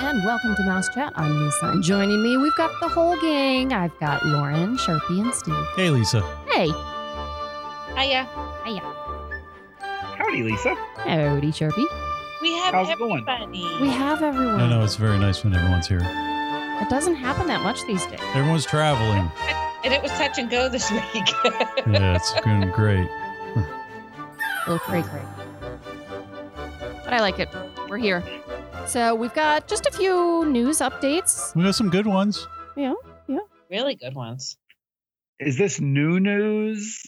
and welcome to Mouse Chat. I'm Lisa, and joining me, we've got the whole gang. I've got Lauren, Sharpie, and Steve. Hey, Lisa. Hey, Hiya. Hiya. Howdy, Lisa. howdy, Sharpie. We have How's it going? everybody. We have everyone. No, no, it's very nice when everyone's here. It doesn't happen that much these days. Everyone's traveling. And it was touch and go this week. Yeah, it's been great. Oh, great, great. But I like it. We're here. So we've got just a few news updates. We got some good ones. Yeah, yeah. Really good ones. Is this new news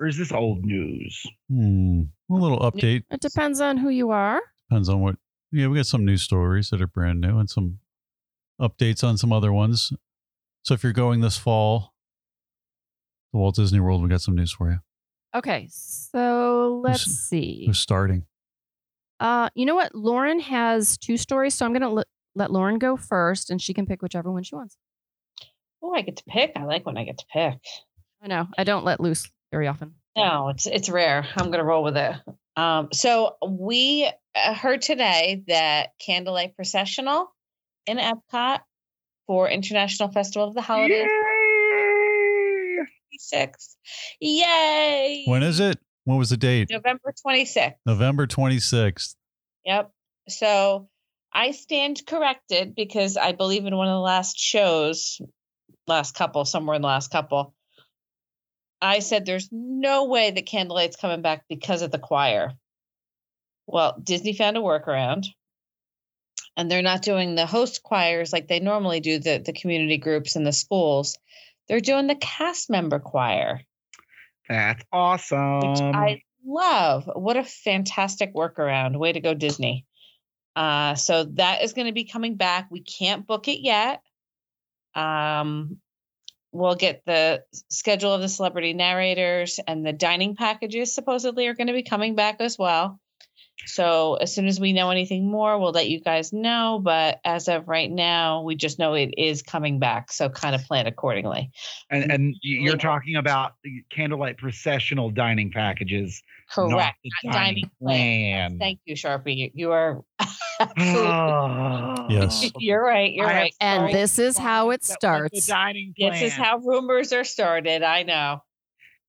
or is this old news? Hmm. A little update. It depends on who you are. Depends on what. Yeah, we got some news stories that are brand new and some updates on some other ones. So if you're going this fall to Walt Disney World, we got some news for you. Okay, so let's Who's- see. Who's starting? Uh, you know what? Lauren has two stories, so I'm gonna let let Lauren go first, and she can pick whichever one she wants. Oh, I get to pick. I like when I get to pick. I know I don't let loose very often. No, it's it's rare. I'm gonna roll with it. Um, so we uh, heard today that Candlelight Processional in Epcot for International Festival of the Holidays Yay! 26. Yay! When is it? What was the date? November 26th. November 26th. Yep. So I stand corrected because I believe in one of the last shows, last couple, somewhere in the last couple, I said there's no way that Candlelight's coming back because of the choir. Well, Disney found a workaround. And they're not doing the host choirs like they normally do, the, the community groups and the schools. They're doing the cast member choir That's awesome. which I love. What a fantastic workaround. Way to go, Disney. Uh, so that is going to be coming back. We can't book it yet. Um, we'll get the schedule of the celebrity narrators and the dining packages supposedly are going to be coming back as well. So as soon as we know anything more, we'll let you guys know. But as of right now, we just know it is coming back. So kind of plan accordingly. and, and you're Yeah. talking about the candlelight processional dining packages, not Correct. the Not dining, dining plan. plan. Thank you, Sharpie. You- You are absolutely Oh. Yes. You're right. You're I right. And this is how it starts. The dining plan. This is how rumors are started. I know.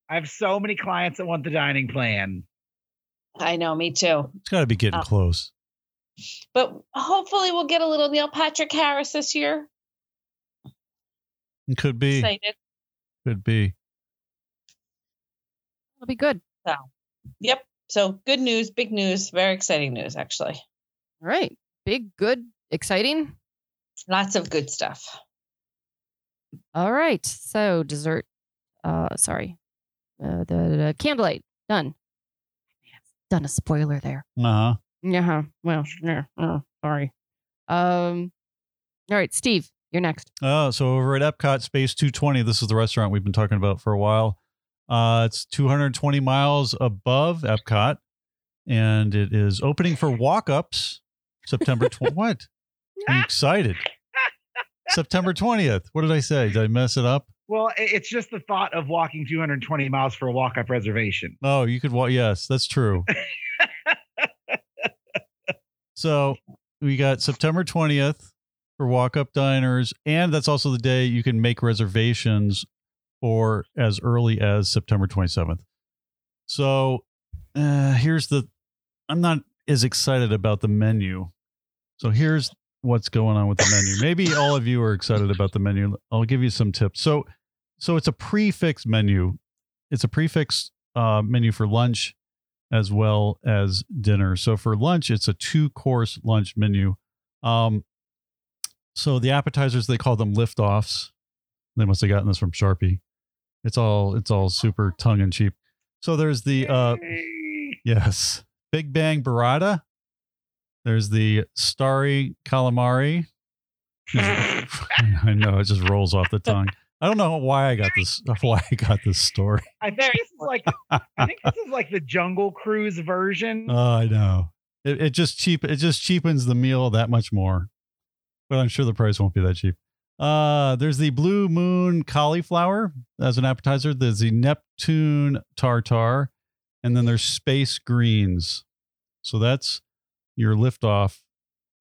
I have so many clients that want the dining plan. I know. Me too. It's got to be getting Oh. close. But hopefully, we'll get a little Neil Patrick Harris this year. It could be. Excited. Could be. It'll be good. Yep. So good news. Big news. Very exciting news, actually. All right, big, good, exciting. Lots of good stuff. All right, so dessert. Uh, sorry, uh, the, the candlelight done. Done a spoiler there. Uh huh. Yeah. Well, yeah. Oh, sorry. Um. All right, Steve, you're next. Oh, so over at Epcot Space 220, this is the restaurant we've been talking about for a while. Uh, it's 220 miles above Epcot, and it is opening for walk-ups September 20. what? I'm excited. September 20th. What did I say? Did I mess it up? Well, it's just the thought of walking 220 miles for a walk-up reservation. Oh, you could walk. Yes, that's true. so we got September 20th for walk up diners. And that's also the day you can make reservations for as early as September 27th. So uh, here's the I'm not as excited about the menu. So here's what's going on with the menu. Maybe all of you are excited about the menu. I'll give you some tips. So so it's a prix fixe menu. It's a prix fixe uh, menu for lunch as well as dinner. So for lunch, it's a two course lunch menu. Um, so the appetizers they call them liftoffs. They must have gotten this from Sharpie. It's all it's all super tongue in cheek. So there's the uh, yes Big Bang burrata. There's the starry calamari. I know it just rolls off the tongue. I don't know why I got this. Why I got this story. I think this is like I think this is like the Jungle Cruise version. Oh, I know. It, it just cheap. It just cheapens the meal that much more. But I'm sure the price won't be that cheap. Uh, there's the Blue Moon cauliflower as an appetizer. There's the Neptune tartar, and then there's Space Greens. So that's your liftoff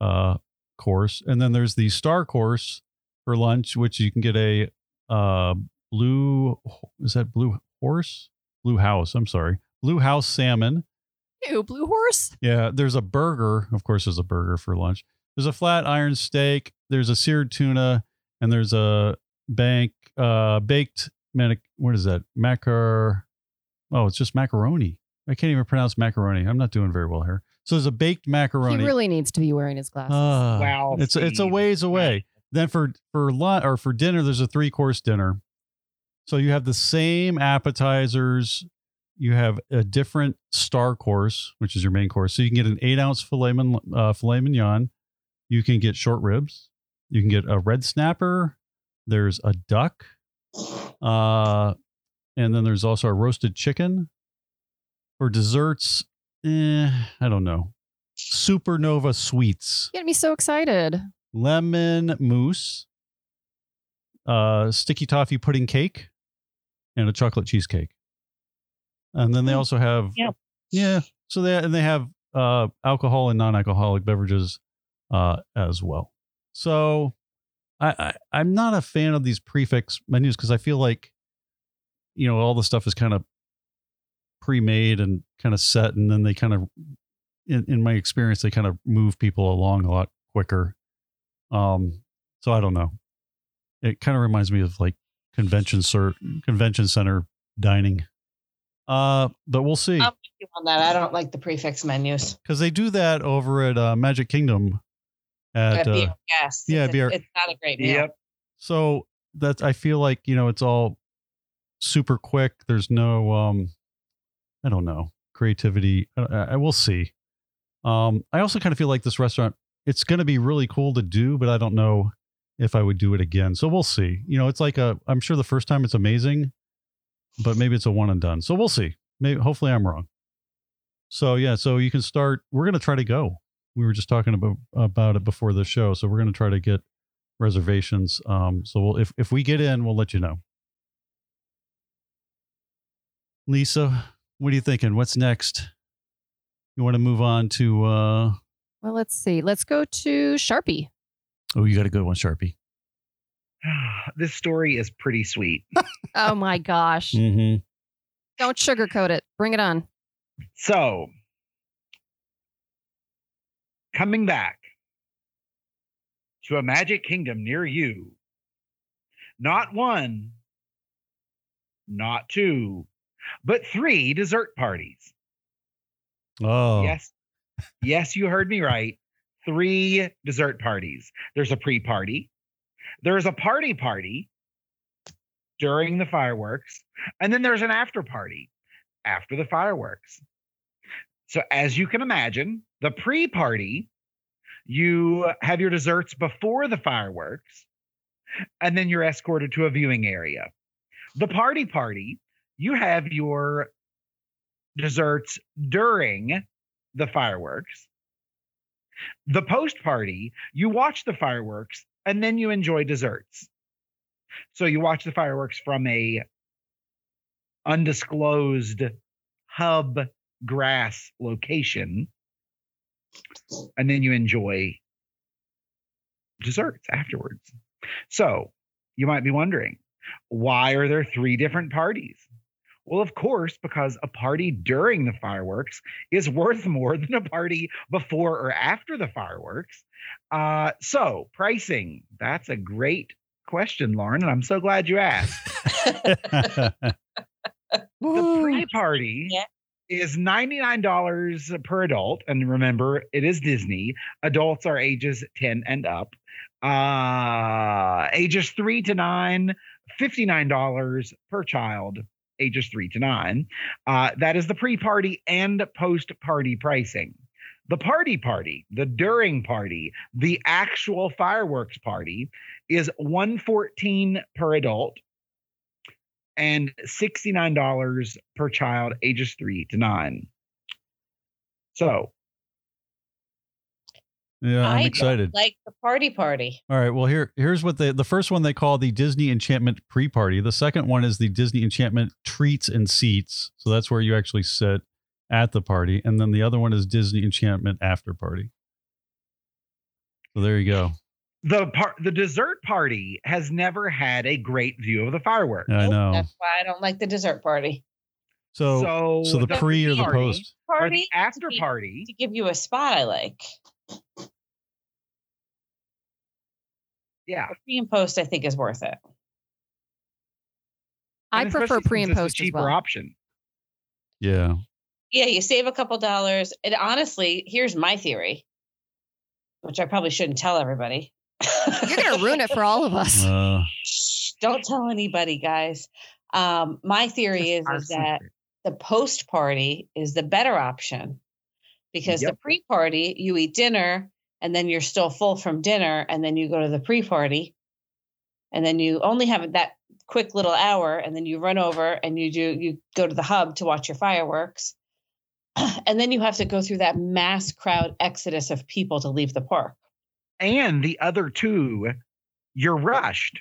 uh, course, and then there's the star course for lunch, which you can get a uh, blue. Is that blue horse? Blue house. I'm sorry, blue house salmon. Ew, blue horse. Yeah, there's a burger. Of course, there's a burger for lunch. There's a flat iron steak. There's a seared tuna, and there's a bank uh, baked. Manic, what is that? Macar. Oh, it's just macaroni. I can't even pronounce macaroni. I'm not doing very well here. So there's a baked macaroni. He really needs to be wearing his glasses. Ah, Wow, it's it's a ways away. Then for for lunch or for dinner, there's a three course dinner. So you have the same appetizers. You have a different star course, which is your main course. So you can get an eight ounce filet, uh, filet mignon. You can get short ribs. You can get a red snapper. There's a duck. Uh, and then there's also a roasted chicken. For desserts, eh, I don't know. Supernova sweets Get me so excited. Lemon mousse, uh, sticky toffee pudding cake, and a chocolate cheesecake. And then they Mm. also have Yep. yeah. So they and they have uh, alcohol and non-alcoholic beverages uh, as well. So I, I I'm not a fan of these prix fixe menus because I feel like you know all the stuff is kind of pre-made and kind of set, and then they kind of in, in my experience they kind of move people along a lot quicker. Um, so I don't know. It kind of reminds me of like convention center convention center dining. Uh, but we'll see I'm with you on that. I don't like the prix fixe menus. because they do that over at uh, Magic Kingdom. At Uh, uh, yes. yeah, it's, beer. It's not a great meal. Yep. so that I feel like you know it's all super quick. There's no um, I don't know creativity. I, I, I will see. Um, I also kind of feel like this restaurant. It's going to be really cool to do, but I don't know if I would do it again. So we'll see. You know, it's like a. I'm sure the first time it's amazing, but maybe it's a one and done. So we'll see. Maybe hopefully I'm wrong. So yeah, so you can start. We're going to try to go. We were just talking about about it before the show, so we're going to try to get reservations. Um, so we'll if if we get in, we'll let you know. Lisa, what are you thinking? What's next? You want to move on to? uh Well, let's see. Let's go to Sharpie. Oh, you got a good one, Sharpie. this story is pretty sweet. Oh my gosh. Mm-hmm. Don't sugarcoat it. Bring it on. So, coming back to a magic kingdom near you, not one, not two, but three dessert parties. Oh, Yes. Yes, you heard me right. Three dessert parties. There's a pre party, there's a party party during the fireworks, and then there's an after party after the fireworks. So, as you can imagine, the pre party, you have your desserts before the fireworks, and then you're escorted to a viewing area. The party party, you have your desserts during the fireworks. The post party, you watch the fireworks and then you enjoy desserts. So you watch the fireworks from a undisclosed hub grass location and then you enjoy desserts afterwards. So you might be wondering, why are there three different parties? Well, of course, because a party during the fireworks is worth more than a party before or after the fireworks. Uh, so, pricing, that's a great question, Lauren, and I'm so glad you asked. The pre party Yeah. is $99 per adult. And remember, it is Disney. Adults are ages 10 and up. Uh, ages three to nine, $59 per child, ages three to nine. Uh, that is the pre party and post party pricing. The party party, the during party, the actual fireworks party is 114 per adult and $69 per child ages 3 to 9. So, yeah, I'm I don't excited. Like the party party. All right. Well, here here's what they the first one they call the Disney Enchantment pre-party. The second one is the Disney Enchantment treats and seats. So that's where you actually sit at the party, and then the other one is Disney Enchantment after party. So there you go. The part, the dessert party has never had a great view of the fireworks. I know. That's why I don't like the dessert party. So so, so the pre or the party post? or the Party after to- party. to give you a spot I like. Yeah, pre and post I think is worth it. I And prefer pre and it's a post as cheaper well. option. Yeah. Yeah, you save a couple dollars. And honestly, here's my theory, which I probably shouldn't tell everybody. You're gonna ruin it for all of us. Uh, Shh, Don't tell anybody, guys. Um, my theory is, is that the post party is the better option because the pre party, you eat dinner and then you're still full from dinner, and then you go to the pre party, and then you only have that quick little hour, and then you run over and you do you go to the hub to watch your fireworks. And then you have to go through that mass crowd exodus of people to leave the park. and the other two, you're rushed.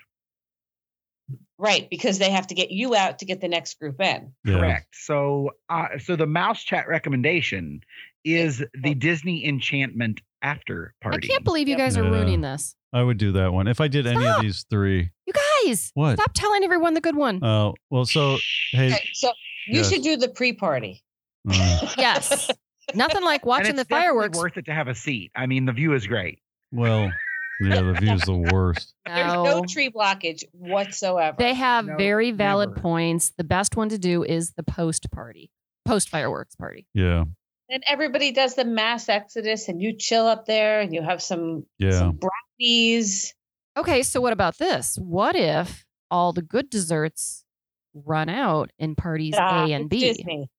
Right, because they have to get you out to get the next group in. yeah. Correct. So, uh, so the mouse chat recommendation is the Disney Enchantment after party. I can't believe you Yep. guys are Yeah. ruining this. I would do that one if I did any of Stop. these three. You guys, What? stop telling everyone the good one. Oh well. So hey. Okay, so you Yes. should do the pre party. uh, yes, nothing like watching the it's definitely fireworks. Worth it to have a seat. I mean, the view is great. well, yeah. The view's the worst. There's no tree blockage whatsoever. They have No, very valid never. points. The best one to do is the post party, post fireworks party. Yeah. And everybody does the mass exodus, and you chill up there, and you have some Yeah. some brownies. Okay, so what about this? What if all the good desserts run out in parties Ah, A and B? Disney.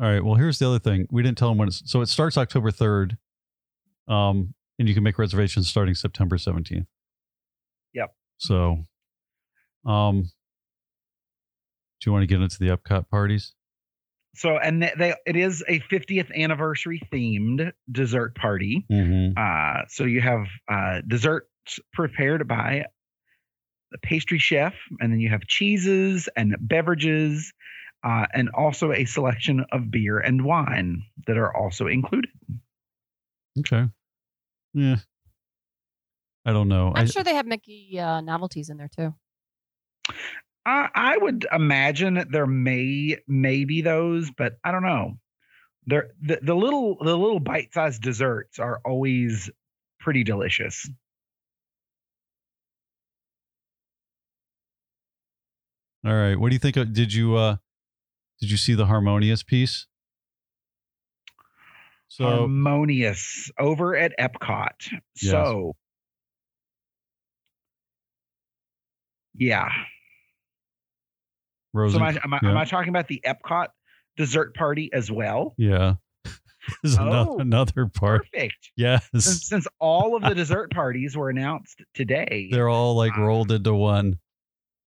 All right. Well, here's the other thing. We didn't tell them when it's so it starts October 3rd. Um, and you can make reservations starting September 17th. Yep. So um do you want to get into the Epcot parties? So, and they, they it is a 50th anniversary themed dessert party. Mm-hmm. Uh, so you have uh, desserts prepared by the pastry chef, and then you have cheeses and beverages, uh, and also a selection of beer and wine that are also included. Okay. Yeah. I don't know. I'm I, sure they have Mickey uh, novelties in there too. I, I would imagine that there may may be those, but I don't know. They're, the the little the little bite sized desserts are always pretty delicious. All right. What do you think of, did you uh did you see the harmonious piece? So harmonious over at Epcot. Yes. So, yeah. Rosen, So am I, am, I, yeah. am I talking about the Epcot dessert party as well? yeah. this is Oh. another, another part. Perfect. Yes. Since, since all of the dessert parties were announced today, They're all like rolled into one.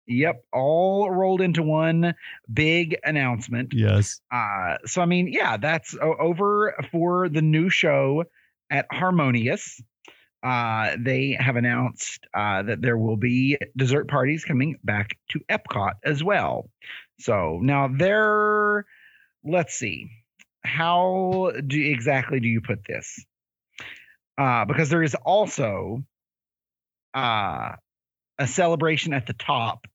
yep, all rolled into one big announcement. Yes. Uh, so I mean, yeah, that's over for the new show at Harmonious. Uh, they have announced uh, that there will be dessert parties coming back to Epcot as well. So now there, let's see, how do exactly do you put this? Uh, because there is also uh, a celebration at the top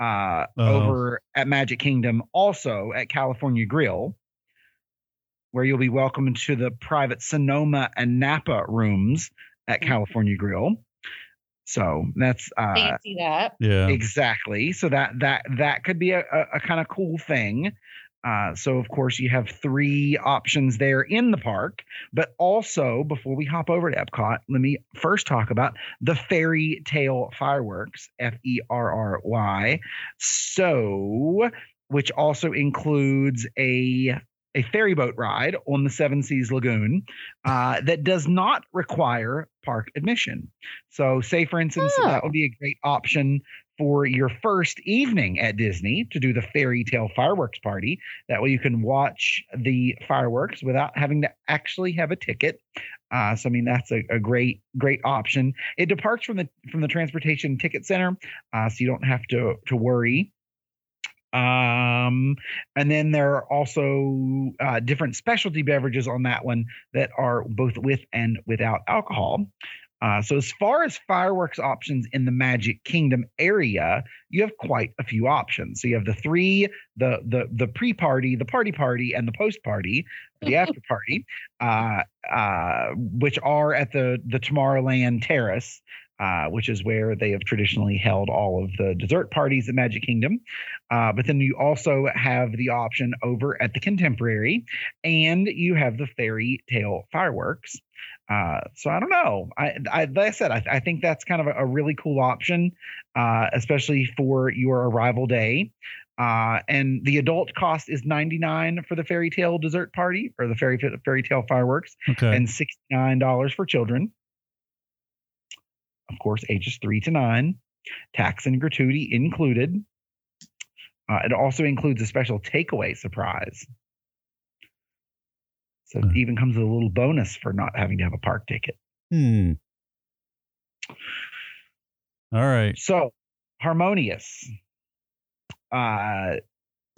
uh, Oh. over at Magic Kingdom, also at California Grill, where you'll be welcomed to the private Sonoma and Napa rooms at Mhm. California Grill. So that's uh, Fancy that. Yeah. exactly. So that that that could be a, a, a kind of cool thing. Uh, so of course you have three options there in the park, but also before we hop over to Epcot, let me first talk about the Ferrytale Fireworks, F E R R Y. So, which also includes a a ferry boat ride on the Seven Seas Lagoon uh, that does not require park admission. So, say for instance, Oh. that would be a great option for your first evening at Disney to do the Ferrytale fireworks party. That way you can watch the fireworks without having to actually have a ticket. Uh, so I mean that's a, a great great option. It departs from the from the transportation ticket center, uh, so you don't have to to worry. Um, and then there are also uh, different specialty beverages on that one that are both with and without alcohol. Uh, so as far as fireworks options in the Magic Kingdom area, you have quite a few options. So you have the three, the the the pre-party, the party party, and the post-party, the after party, uh, uh, which are at the the Tomorrowland Terrace. Uh, which is where they have traditionally held all of the dessert parties at Magic Kingdom. Uh, but then you also have the option over at the Contemporary, and you have the Ferrytale fireworks. Uh, so I don't know. I, I like I said, I, I think that's kind of a, a really cool option, uh, especially for your arrival day. Uh, and the adult cost is 99 for the Ferrytale dessert party or the fairy Ferrytale fireworks Okay. and $69 for children. Of course, ages three to nine, tax and gratuity included. Uh, it also includes a special takeaway surprise. So Hmm. it even comes with a little bonus for not having to have a park ticket. hmm. All right. So, Harmonious uh,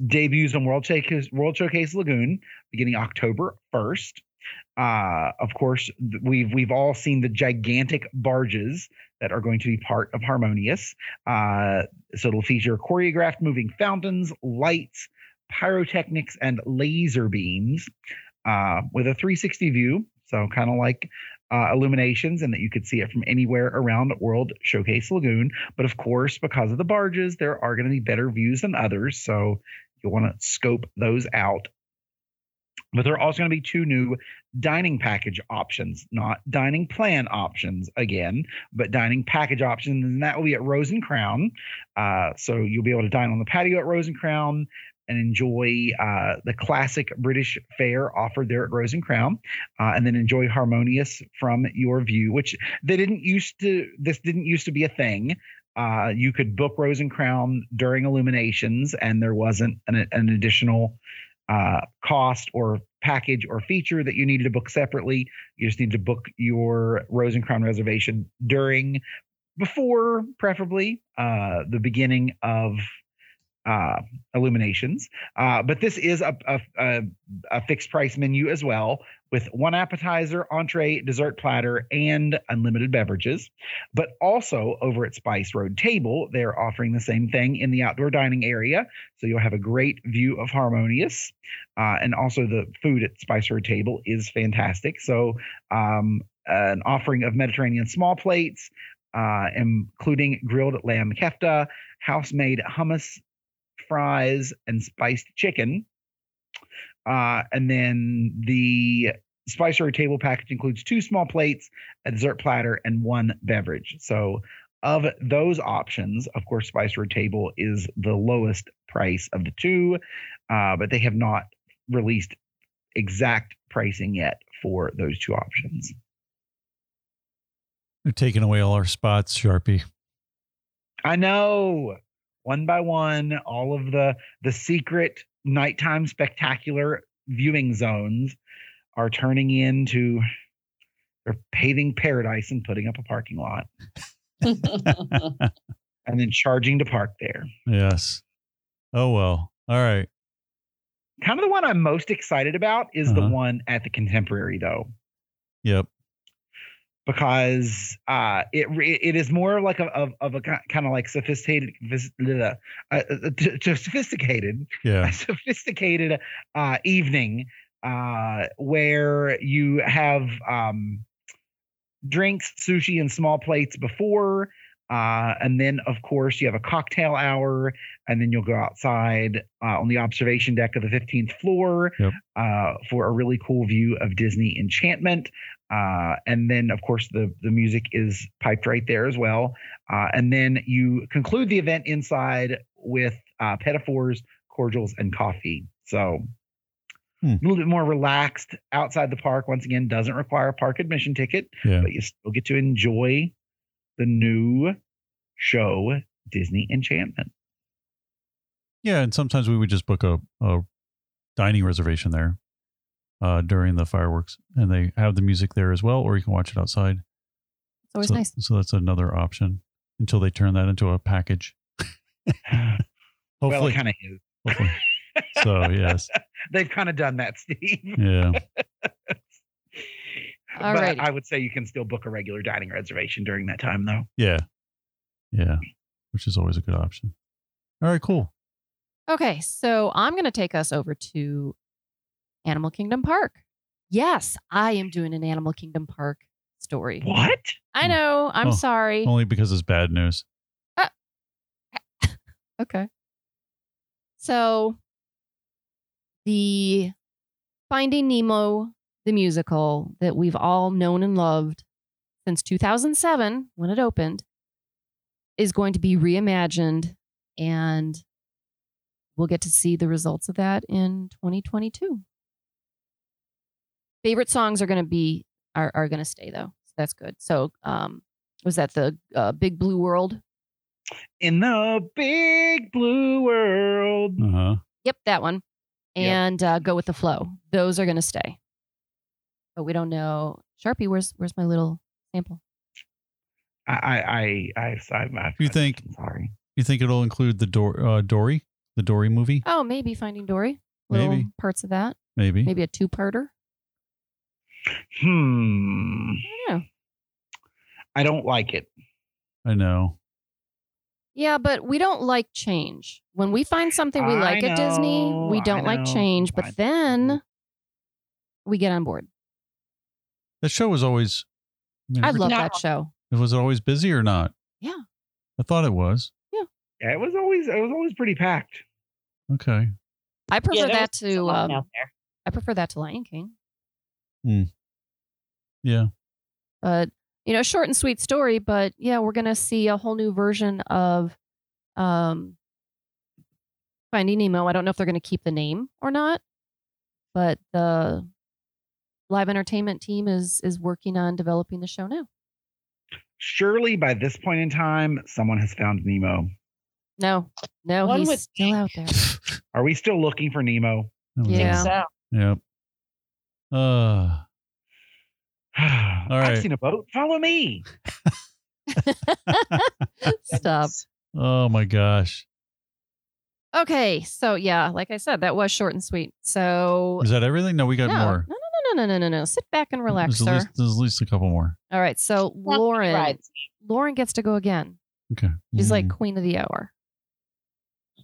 debuts on World Showcase, World Showcase Lagoon beginning October 1st. Uh, of course, we've we've all seen the gigantic barges that are going to be part of Harmonious. Uh, so it'll feature choreographed moving fountains, lights, pyrotechnics, and laser beams uh, with a 360 view. So kind of like uh, illuminations, and that you could see it from anywhere around World Showcase Lagoon. But of course, because of the barges, there are going to be better views than others. So you'll want to scope those out. But there are also going to be two new dining package options, not dining plan options again, but dining package options. And that will be at Rose and Crown. Uh, so you'll be able to dine on the patio at Rose and Crown and enjoy uh, the classic British fare offered there at Rose and Crown, uh, and then enjoy Harmonious from your view, which they didn't used to. This didn't used to be a thing. Uh, you could book Rose and Crown during illuminations, and there wasn't an, an additional uh, cost or package or feature that you needed to book separately. You just need to book your Rose and Crown reservation during, before, preferably, uh, the beginning of uh, illuminations. Uh, but this is a, a, a, a fixed price menu as well, with one appetizer, entree, dessert platter, and unlimited beverages. But also over at Spice Road Table, they're offering the same thing in the outdoor dining area. So you'll have a great view of Harmonious. Uh, and also the food at Spice Road Table is fantastic. So um, an offering of Mediterranean small plates, uh, including grilled lamb kefta, house-made hummus, fries, and spiced chicken. Uh, and then the Spice Road table package includes two small plates, a dessert platter, and one beverage. So, of those options, of course, Spice Road table is the lowest price of the two, uh, but they have not released exact pricing yet for those two options. They're taking away all our spots, Sharpie. I know. One by one, all of the the secret nighttime spectacular viewing zones are turning into they're paving paradise and putting up a parking lot and then charging to park there. Yes. Oh well. All right. Kind of the one I'm most excited about is the Uh-huh. one at the contemporary though. Yep. Because uh, it it is more like a of, of a kind of like sophisticated uh, uh, t- t- sophisticated Yeah. a sophisticated uh, evening uh, where you have um, drinks, sushi, and small plates before. Uh, and then, of course, you have a cocktail hour, and then you'll go outside uh, on the observation deck of the 15th floor Yep. uh, for a really cool view of Disney Enchantment. Uh, and then, of course, the the music is piped right there as well. Uh, and then you conclude the event inside with uh, petit fours, cordials, and coffee. So Hmm. a little bit more relaxed outside the park. Once again, doesn't require a park admission ticket, Yeah. but you still get to enjoy the new show, Disney Enchantment. Yeah. And sometimes we would just book a, a dining reservation there uh, during the fireworks, and they have the music there as well, or you can watch it outside. It's always so, nice. So that's another option until they turn that into a package. Hopefully. it kind of is. hopefully. so yes. They've kind of done that, Steve. Yeah. All Alrighty. But I would say you can still book a regular dining reservation during that time, though. Yeah. Yeah. Which is always a good option. All right, cool. Okay, so I'm going to take us over to Animal Kingdom Park. Yes, I am doing an Animal Kingdom Park story. What? I hmm. know. I'm Oh. sorry. Only because it's bad news. Uh, okay. So the Finding Nemo, the musical that we've all known and loved since 2007 when it opened, is going to be reimagined and we'll get to see the results of that in 2022. Favorite songs are going to be are, are going to stay though. So that's good. So um was that the uh, Big Blue World? In the big blue world. Uh huh. Yep, that one. Yep. And uh, go with the flow. Those are going to stay. But we don't know. Sharpie, where's where's my little sample? I, I, I, I, I, I You think- I'm sorry. You think it'll include the Dor- uh, Dory, the Dory movie? Oh, maybe Finding Dory. Little Maybe. parts of that. Maybe. Maybe a two-parter. Hmm. I don't know. I don't like it. I know. Yeah, but we don't like change. When we find something we I like at Disney, we don't like know, change. I But then know. we get on board. The show was always. I mean, I love that show. It Was always busy or not? Yeah. I thought it was. Yeah, yeah it was always, it was always pretty packed. Okay. I prefer there that was to um. I prefer that to Lion King. Yeah. But you know, short and sweet story. But yeah, we're gonna see a whole new version of um, Finding Nemo. I don't know if they're gonna keep the name or not, but the live entertainment team is is working on developing the show now. Surely by this point in time, someone has found Nemo. No, no, One he's would still out there. Are we still looking for Nemo? Yeah. it. So, Yep. Uh, All right. I've seen a boat. Follow me. Stop. oh my gosh. Okay, so yeah, like I said, that was short and sweet. So Is that everything? No, we got no, more. no, no, no, no, no, no, no. Sit back and relax, there's, sir. At least, there's at least a couple more. All right, so Not Lauren, rides. Lauren gets to go again. Okay. She's like Mm. queen of the hour.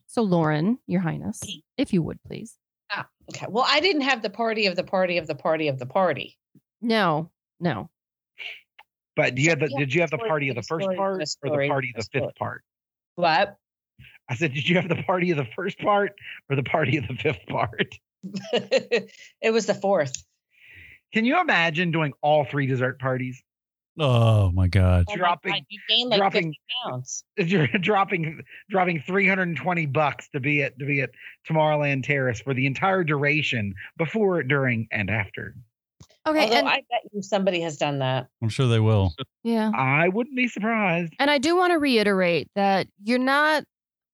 So, Lauren, your highness, if you would please. Okay. Well, I didn't have the party of the party of the party of the party. No, no. But do you have the, Yeah, did you have the party of the story, first part or story, the party of the story. fifth part? What? I said, did you have the party of the first part or the party of the fifth part? it was the fourth. Can you imagine doing all three dessert parties? Oh my God. My Dropping- God, you gained like dropping- 50 pounds. You're dropping dropping 320 bucks to be at to be at Tomorrowland Terrace for the entire duration, before, during, and after. Okay, Although and I bet you somebody has done that. I'm sure they will. yeah. I wouldn't be surprised. And I do want to reiterate that you're not,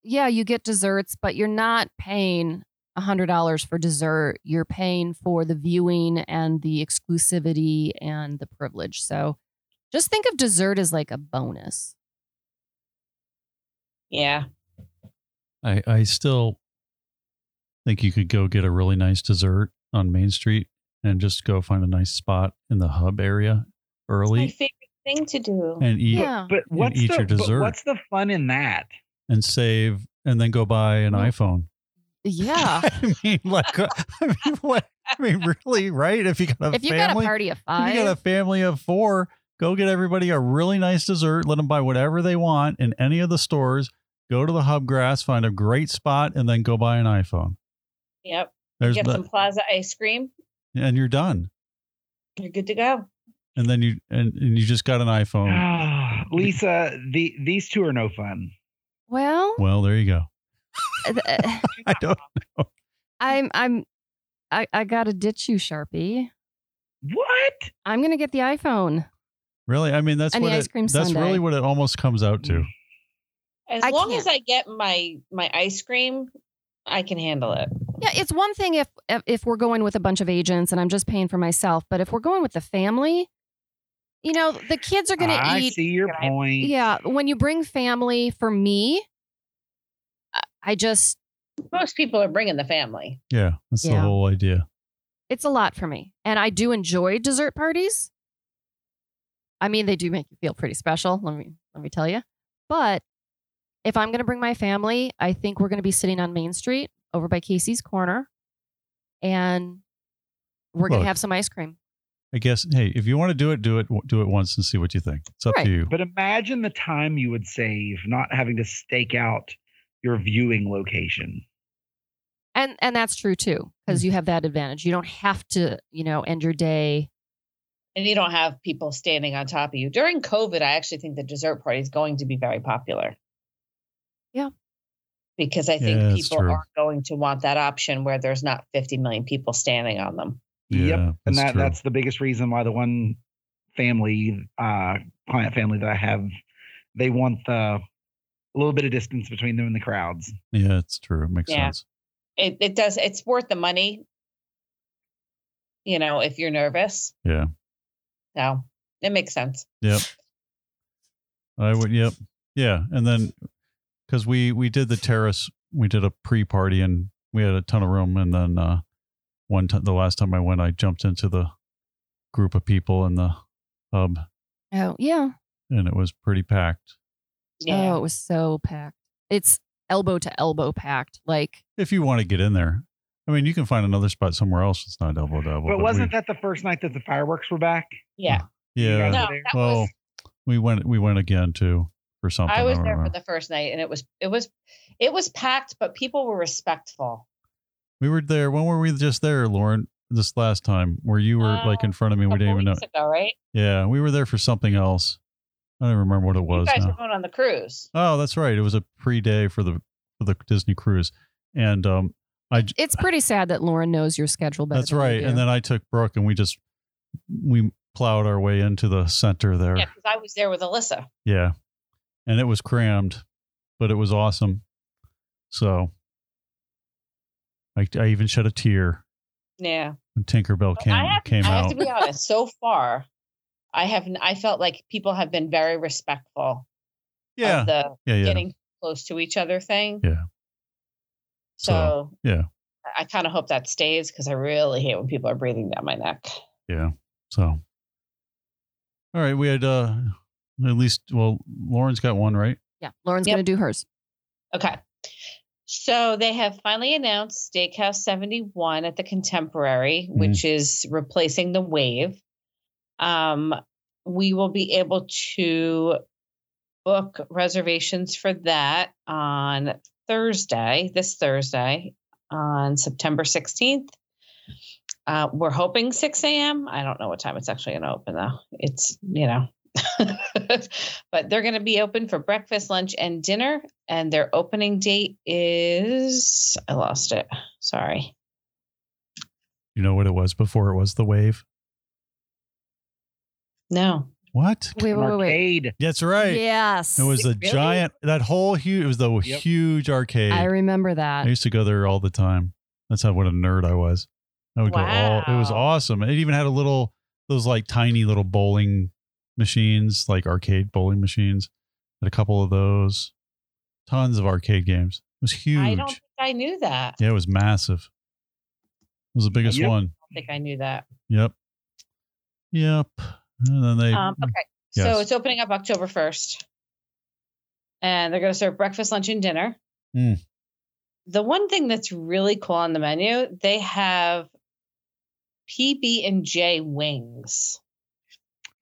yeah, you get desserts, but you're not paying $100 for dessert. You're paying for the viewing and the exclusivity and the privilege. So just think of dessert as like a bonus. Yeah. I, I still think you could go get a really nice dessert on Main Street and just go find a nice spot in the hub area It's my early favorite thing to do. and eat Yeah. But what's eat the your but dessert. what's the fun in that? and save and then go buy an Well, iPhone. Yeah. I mean, like, uh, I mean, what? I mean, really, right? If you got a if you got a party of five, you got a family of four, go get everybody a really nice dessert. Let them buy whatever they want in any of the stores. Go to the Hub Grass, find a great spot, and then go buy an iPhone. Yep. There's Get the, some Plaza ice cream. and you're done. You're good to go. And then you and, and you just got an iPhone. Lisa, the these two are no fun. well, Well, there you go. uh, I don't. know. I'm, I'm, I, I got to ditch you, Sharpie. What? I'm going to get the iPhone. Really, I mean, that's And the what ice it, cream that's sundae. really what it almost comes out to. As I long can't. as I get my my ice cream, I can handle it. Yeah, it's one thing if if- if we're going with a bunch of agents and I'm just paying for myself, but if we're going with the family, you know, the kids are going to eat. I see your point. Yeah, when you bring family, for me, I- I just Most people are bringing the family. Yeah, that's the whole idea. it's a lot for me, and I do enjoy dessert parties, I mean, they do make you feel pretty special. Let me let me tell you. But if I'm going to bring my family, I think we're going to be sitting on Main Street over by Casey's Corner, and we're going to have some ice cream. I guess. Hey, if you want to do it, do it. Do it once and see what you think. It's up Right. to you. But imagine the time you would save not having to stake out your viewing location. And and that's true too, because mm. you have that advantage. You don't have to, you know, end your day. And you don't have people standing on top of you. During COVID, I actually think the dessert party is going to be very popular. Yeah. Because I think Yeah, people true. are going to want that option where there's not 50 million people standing on them. Yeah, yep. And that's that true. that's the biggest reason why the one family, uh, client family that I have, they want the a little bit of distance between them and the crowds. Yeah, it's true. It makes Yeah. sense. It, it does, it's worth the money, you know, if you're nervous. Yeah. So it makes sense. Yep. I would. Yep. Yeah, and then because we we did the terrace, we did a pre party and we had a ton of room, and then uh one time the last time I went, I jumped into the group of people in the hub, Oh yeah. and it was pretty packed. Yeah. Oh, it was so packed. It's elbow to elbow packed. Like If you want to get in there, I mean, you can find another spot somewhere else. It's not elbow double. elbow. But wasn't that the first night that the fireworks were back? yeah. Yeah. No, were there? that well, was, we went. We went again too for something. I was don't there for the first night and it was, it was, it was packed, but people were respectful. We were there. When were we just there, Lauren? This last time, where you were like in Uh, front of me, we didn't even know. weeks ago, right? Yeah, we were there for something else. I don't remember what it You was. guys now. were going on the cruise. Oh, that's right. It was a pre-day for the for the Disney cruise, and um, I j- it's pretty sad that Lauren knows your schedule better. that's than right. And then I took Brooke, and we just we plowed our way into the center there. Yeah, because I was there with Alyssa. Yeah, and it was crammed, but it was awesome. So I I even shed a tear Yeah. when Tinkerbell came I have, came I have to be honest. So far, I have. I felt like people have been very respectful yeah, of the yeah, yeah. getting close to each other thing. Yeah. So, yeah. I kind of hope that stays because I really hate when people are breathing down my neck. Yeah. So, all right, we had uh at least well, Lauren's got one right. yeah, Lauren's Yep. gonna do hers. Okay. So they have finally announced Steakhouse 71 at the Contemporary, Mm-hmm. which is replacing the Wave. Um, we will be able to book reservations for that on Thursday, this Thursday, on September 16th. Uh, we're hoping 6 a.m. I don't know what time it's actually going to open, though. It's, you know, but they're going to be open for breakfast, lunch, and dinner. And their opening date is, I lost it. Sorry. You know what it was before it was the wave. No. What? Wait, An wait, wait, wait. arcade. That's right. Yes, It was a Really? giant that whole huge. It was the Yep. huge arcade. I I, remember that. I used to go there all the time. That's how what a nerd I was. I would go all. It was awesome. It even had a little those like tiny little bowling machines, like arcade bowling machines. Had a couple of those. Tons of arcade games. It was huge. I don't think I knew that. Yeah, it was massive. It was the biggest Yep. one. I don't think I knew that. Yep. Yep. And then they Um, okay. So it's opening up October 1st. And they're going to serve breakfast, lunch, and dinner. Mm. The one thing that's really cool on the menu, they have PB and J wings.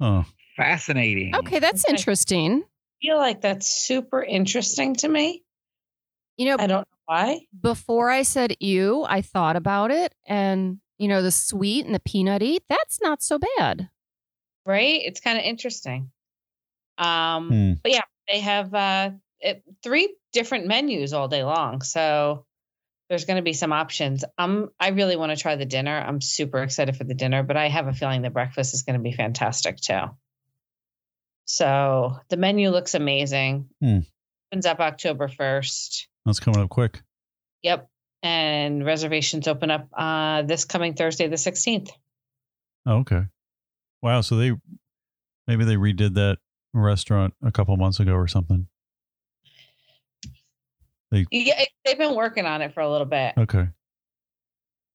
oh Fascinating. okay, that's Okay. interesting. I feel like that's super interesting to me. You know, I don't know why. before I said ew, I thought about it, and you know, the sweet and the peanutty, that's not so bad. Right? It's kind of interesting. Um, Hmm. but yeah, they have uh it, three different menus all day long. So there's going to be some options. Um, I really want to try the dinner. I'm super excited for the dinner, but I have a feeling the breakfast is going to be fantastic too. So the menu looks amazing. Hmm. Opens up October 1st. that's coming up quick. Yep. And reservations open up uh, this coming Thursday, the 16th. Oh, okay. Wow. So they maybe they redid that restaurant a couple months ago or something. They, Yeah, they've been working on it for a little bit. Okay.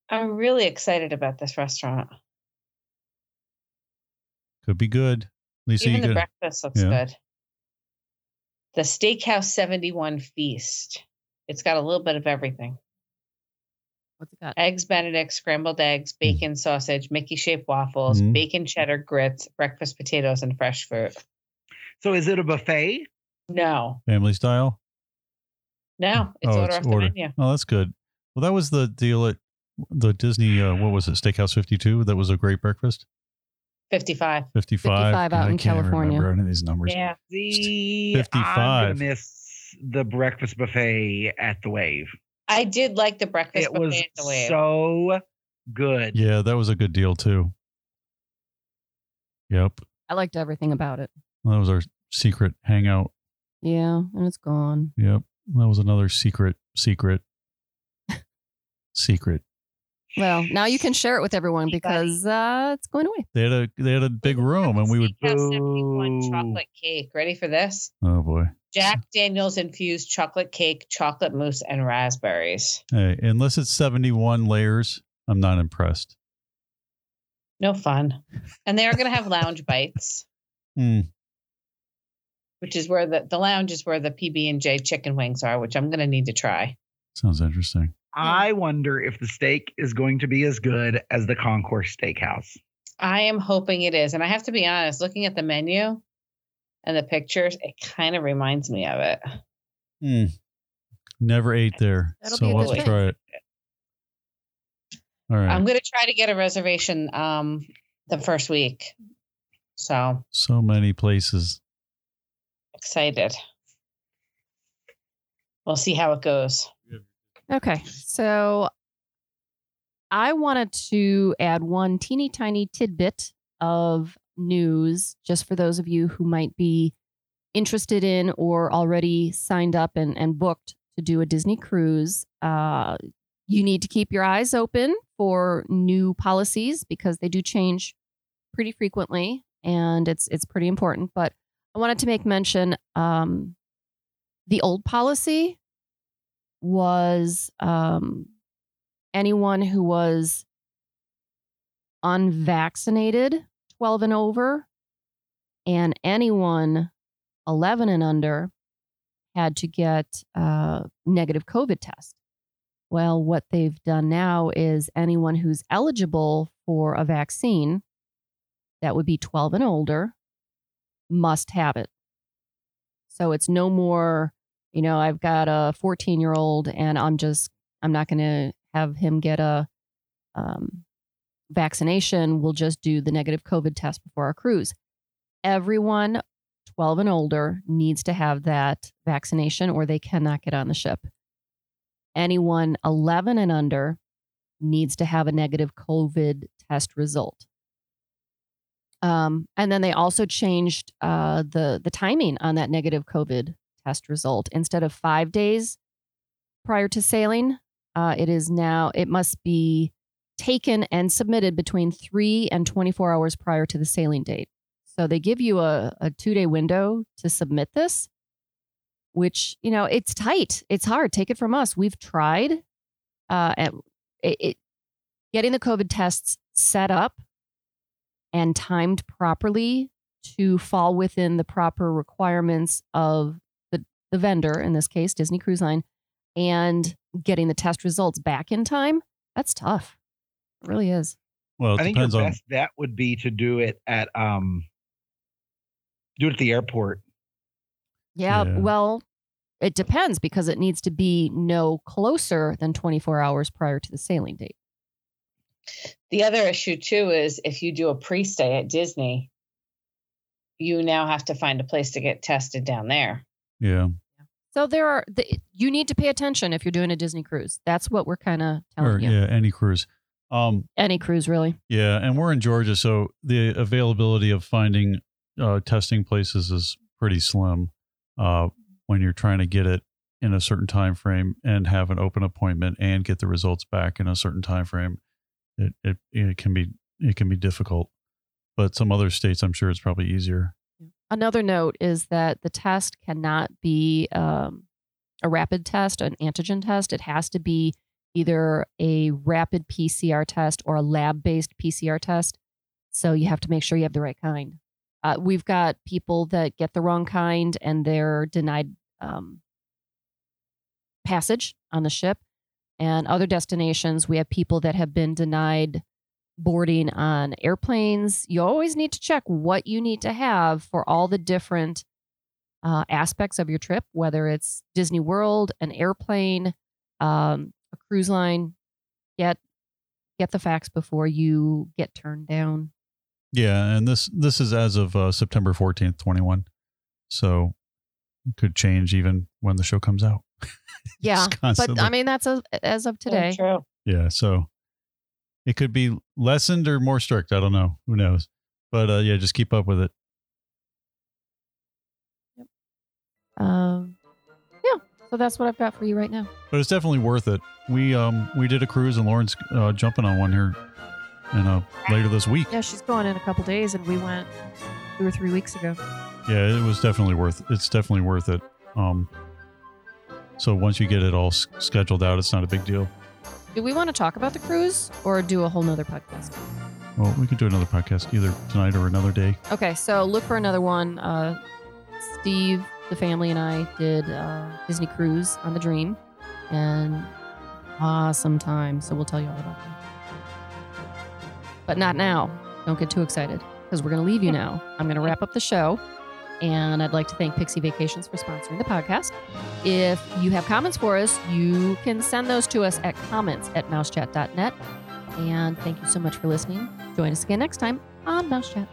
I'm really excited about this restaurant. Could be good. Lisa, Even you the get breakfast looks Yeah. good. The Steakhouse 71 Feast. It's got a little bit of everything. What's it got? Eggs Benedict, scrambled Hmm. eggs, bacon sausage, Mickey shaped waffles, Mhm. bacon cheddar grits, breakfast potatoes, and fresh fruit. So is it a buffet? No, family style. no, it's Oh, order it's off the order. menu. Oh, that's good. Well, that was the deal at the Disney. Uh, what was it? Steakhouse Fifty Two. That was a great breakfast. 55. Fifty five. 55 out in California. Remember any of these numbers? Yeah. The I'm 55. gonna miss the breakfast buffet at the Wave. I did like the breakfast it was buffet at the wave. so good. Yeah, that was a good deal too. Yep, I liked everything about it. that was our secret hangout. Yeah, and it's gone. Yep, that was another secret, secret, secret. Well, now you can share it with everyone because uh, it's going away. They had a they had a big room, and we would. Steakhouse 71 Boo. chocolate cake. Ready for this? Oh boy. Jack Daniels infused chocolate cake, chocolate mousse, and raspberries. Hey, unless it's seventy one layers, I'm not impressed. No fun. And they are going to have lounge bites, Hmm. which is where the the lounge is where the PB and J chicken wings are, which I'm going to need to try. Sounds interesting. I wonder if the steak is going to be as good as the Concourse Steakhouse. I am hoping it is, and I have to be honest. Looking at the menu and the pictures, it kind of reminds me of it. Hmm. Never ate there, That'll so be a we'll have good to try it. All right. I'm going to try to get a reservation um the first week. So so many places. excited. We'll see how it goes. Okay, so I wanted to add one teeny tiny tidbit of news just for those of you who might be interested in or already signed up and, and booked to do a Disney cruise. Uh, you need to keep your eyes open for new policies because they do change pretty frequently and it's it's pretty important. But I wanted to make mention um, the old policy was um, anyone who was unvaccinated, 12 and over, and anyone 11 and under had to get a negative COVID test. Well, what they've done now is anyone who's eligible for a vaccine that would be 12 and older must have it. So it's no more you know, I've got a 14 year old and I'm just, I'm not going to have him get a um, vaccination. We'll just do the negative COVID test before our cruise. Everyone 12 and older needs to have that vaccination or they cannot get on the ship. Anyone 11 and under needs to have a negative COVID test result. Um, and then they also changed uh, the the timing on that negative COVID test result. Instead of five days prior to sailing, uh, it is now, it must be taken and submitted between three and 24 hours prior to the sailing date. So they give you a, a two day window to submit this, which, you know, it's tight. It's hard. Take it from us. We've tried uh, at, it, it, getting the COVID tests set up and timed properly to fall within the proper requirements of the, the vendor, in this case, Disney Cruise Line, and getting the test results back in time, that's tough. It really is. Well, it I think your on. best bet would be to do it at um do it at the airport. Yeah, Yeah. well, it depends because it needs to be no closer than 24 hours prior to the sailing date. The other issue too is if you do a pre-stay at Disney, you now have to find a place to get tested down there. Yeah. So there are the, you need to pay attention if you're doing a Disney cruise. That's what we're kind of telling Or you. yeah, any cruise. Um, Any cruise, really. yeah, and we're in Georgia, so the availability of finding uh, testing places is pretty slim uh, when you're trying to get it in a certain time frame and have an open appointment and get the results back in a certain time frame. It it, it can be it can be difficult, but some other states, I'm sure, it's probably easier. Another note is that the test cannot be um, a rapid test, an antigen test. It has to be either a rapid PCR test or a lab based PCR test. So you have to make sure you have the right kind. Uh, we've got people that get the wrong kind and they're denied um, passage on the ship. And other destinations, we have people that have been denied boarding on airplanes. You always need to check what you need to have for all the different uh, aspects of your trip, whether it's Disney World, an airplane, um, a cruise line. Get get the facts before you get turned down. Yeah, and this this is as of uh, September fourteenth, twenty one. So it could change even when the show comes out. Yeah, but. I mean that's a, as of today. True. yeah, so it could be lessened or more strict. I don't know. Who knows? But uh, yeah, just keep up with it. Yep. Um, yeah, so that's what I've got for you right now. But it's definitely worth it. We um we did a cruise and Lauren's uh, jumping on one here, and uh later this week. Yeah, she's going in a couple days, and we went two or three weeks ago. Yeah, it was definitely worth. It's definitely worth it. Um, so once you get it all s- scheduled out, it's not a big deal. Do we want to talk about the cruise or do a whole nother podcast? Well, we could do another podcast either tonight or another day. Okay, so look for another one. Uh, Steve, the family, and I did uh, Disney Cruise on the Dream, and awesome time. So we'll tell you all about that. But not now. Don't get too excited because we're going to leave you now. I'm going to wrap up the show, and I'd like to thank Pixie Vacations for sponsoring the podcast. If you have comments for us, you can send those to us at comments at mousechat.net. And thank you so much for listening. Join us again next time on Mouse Chat.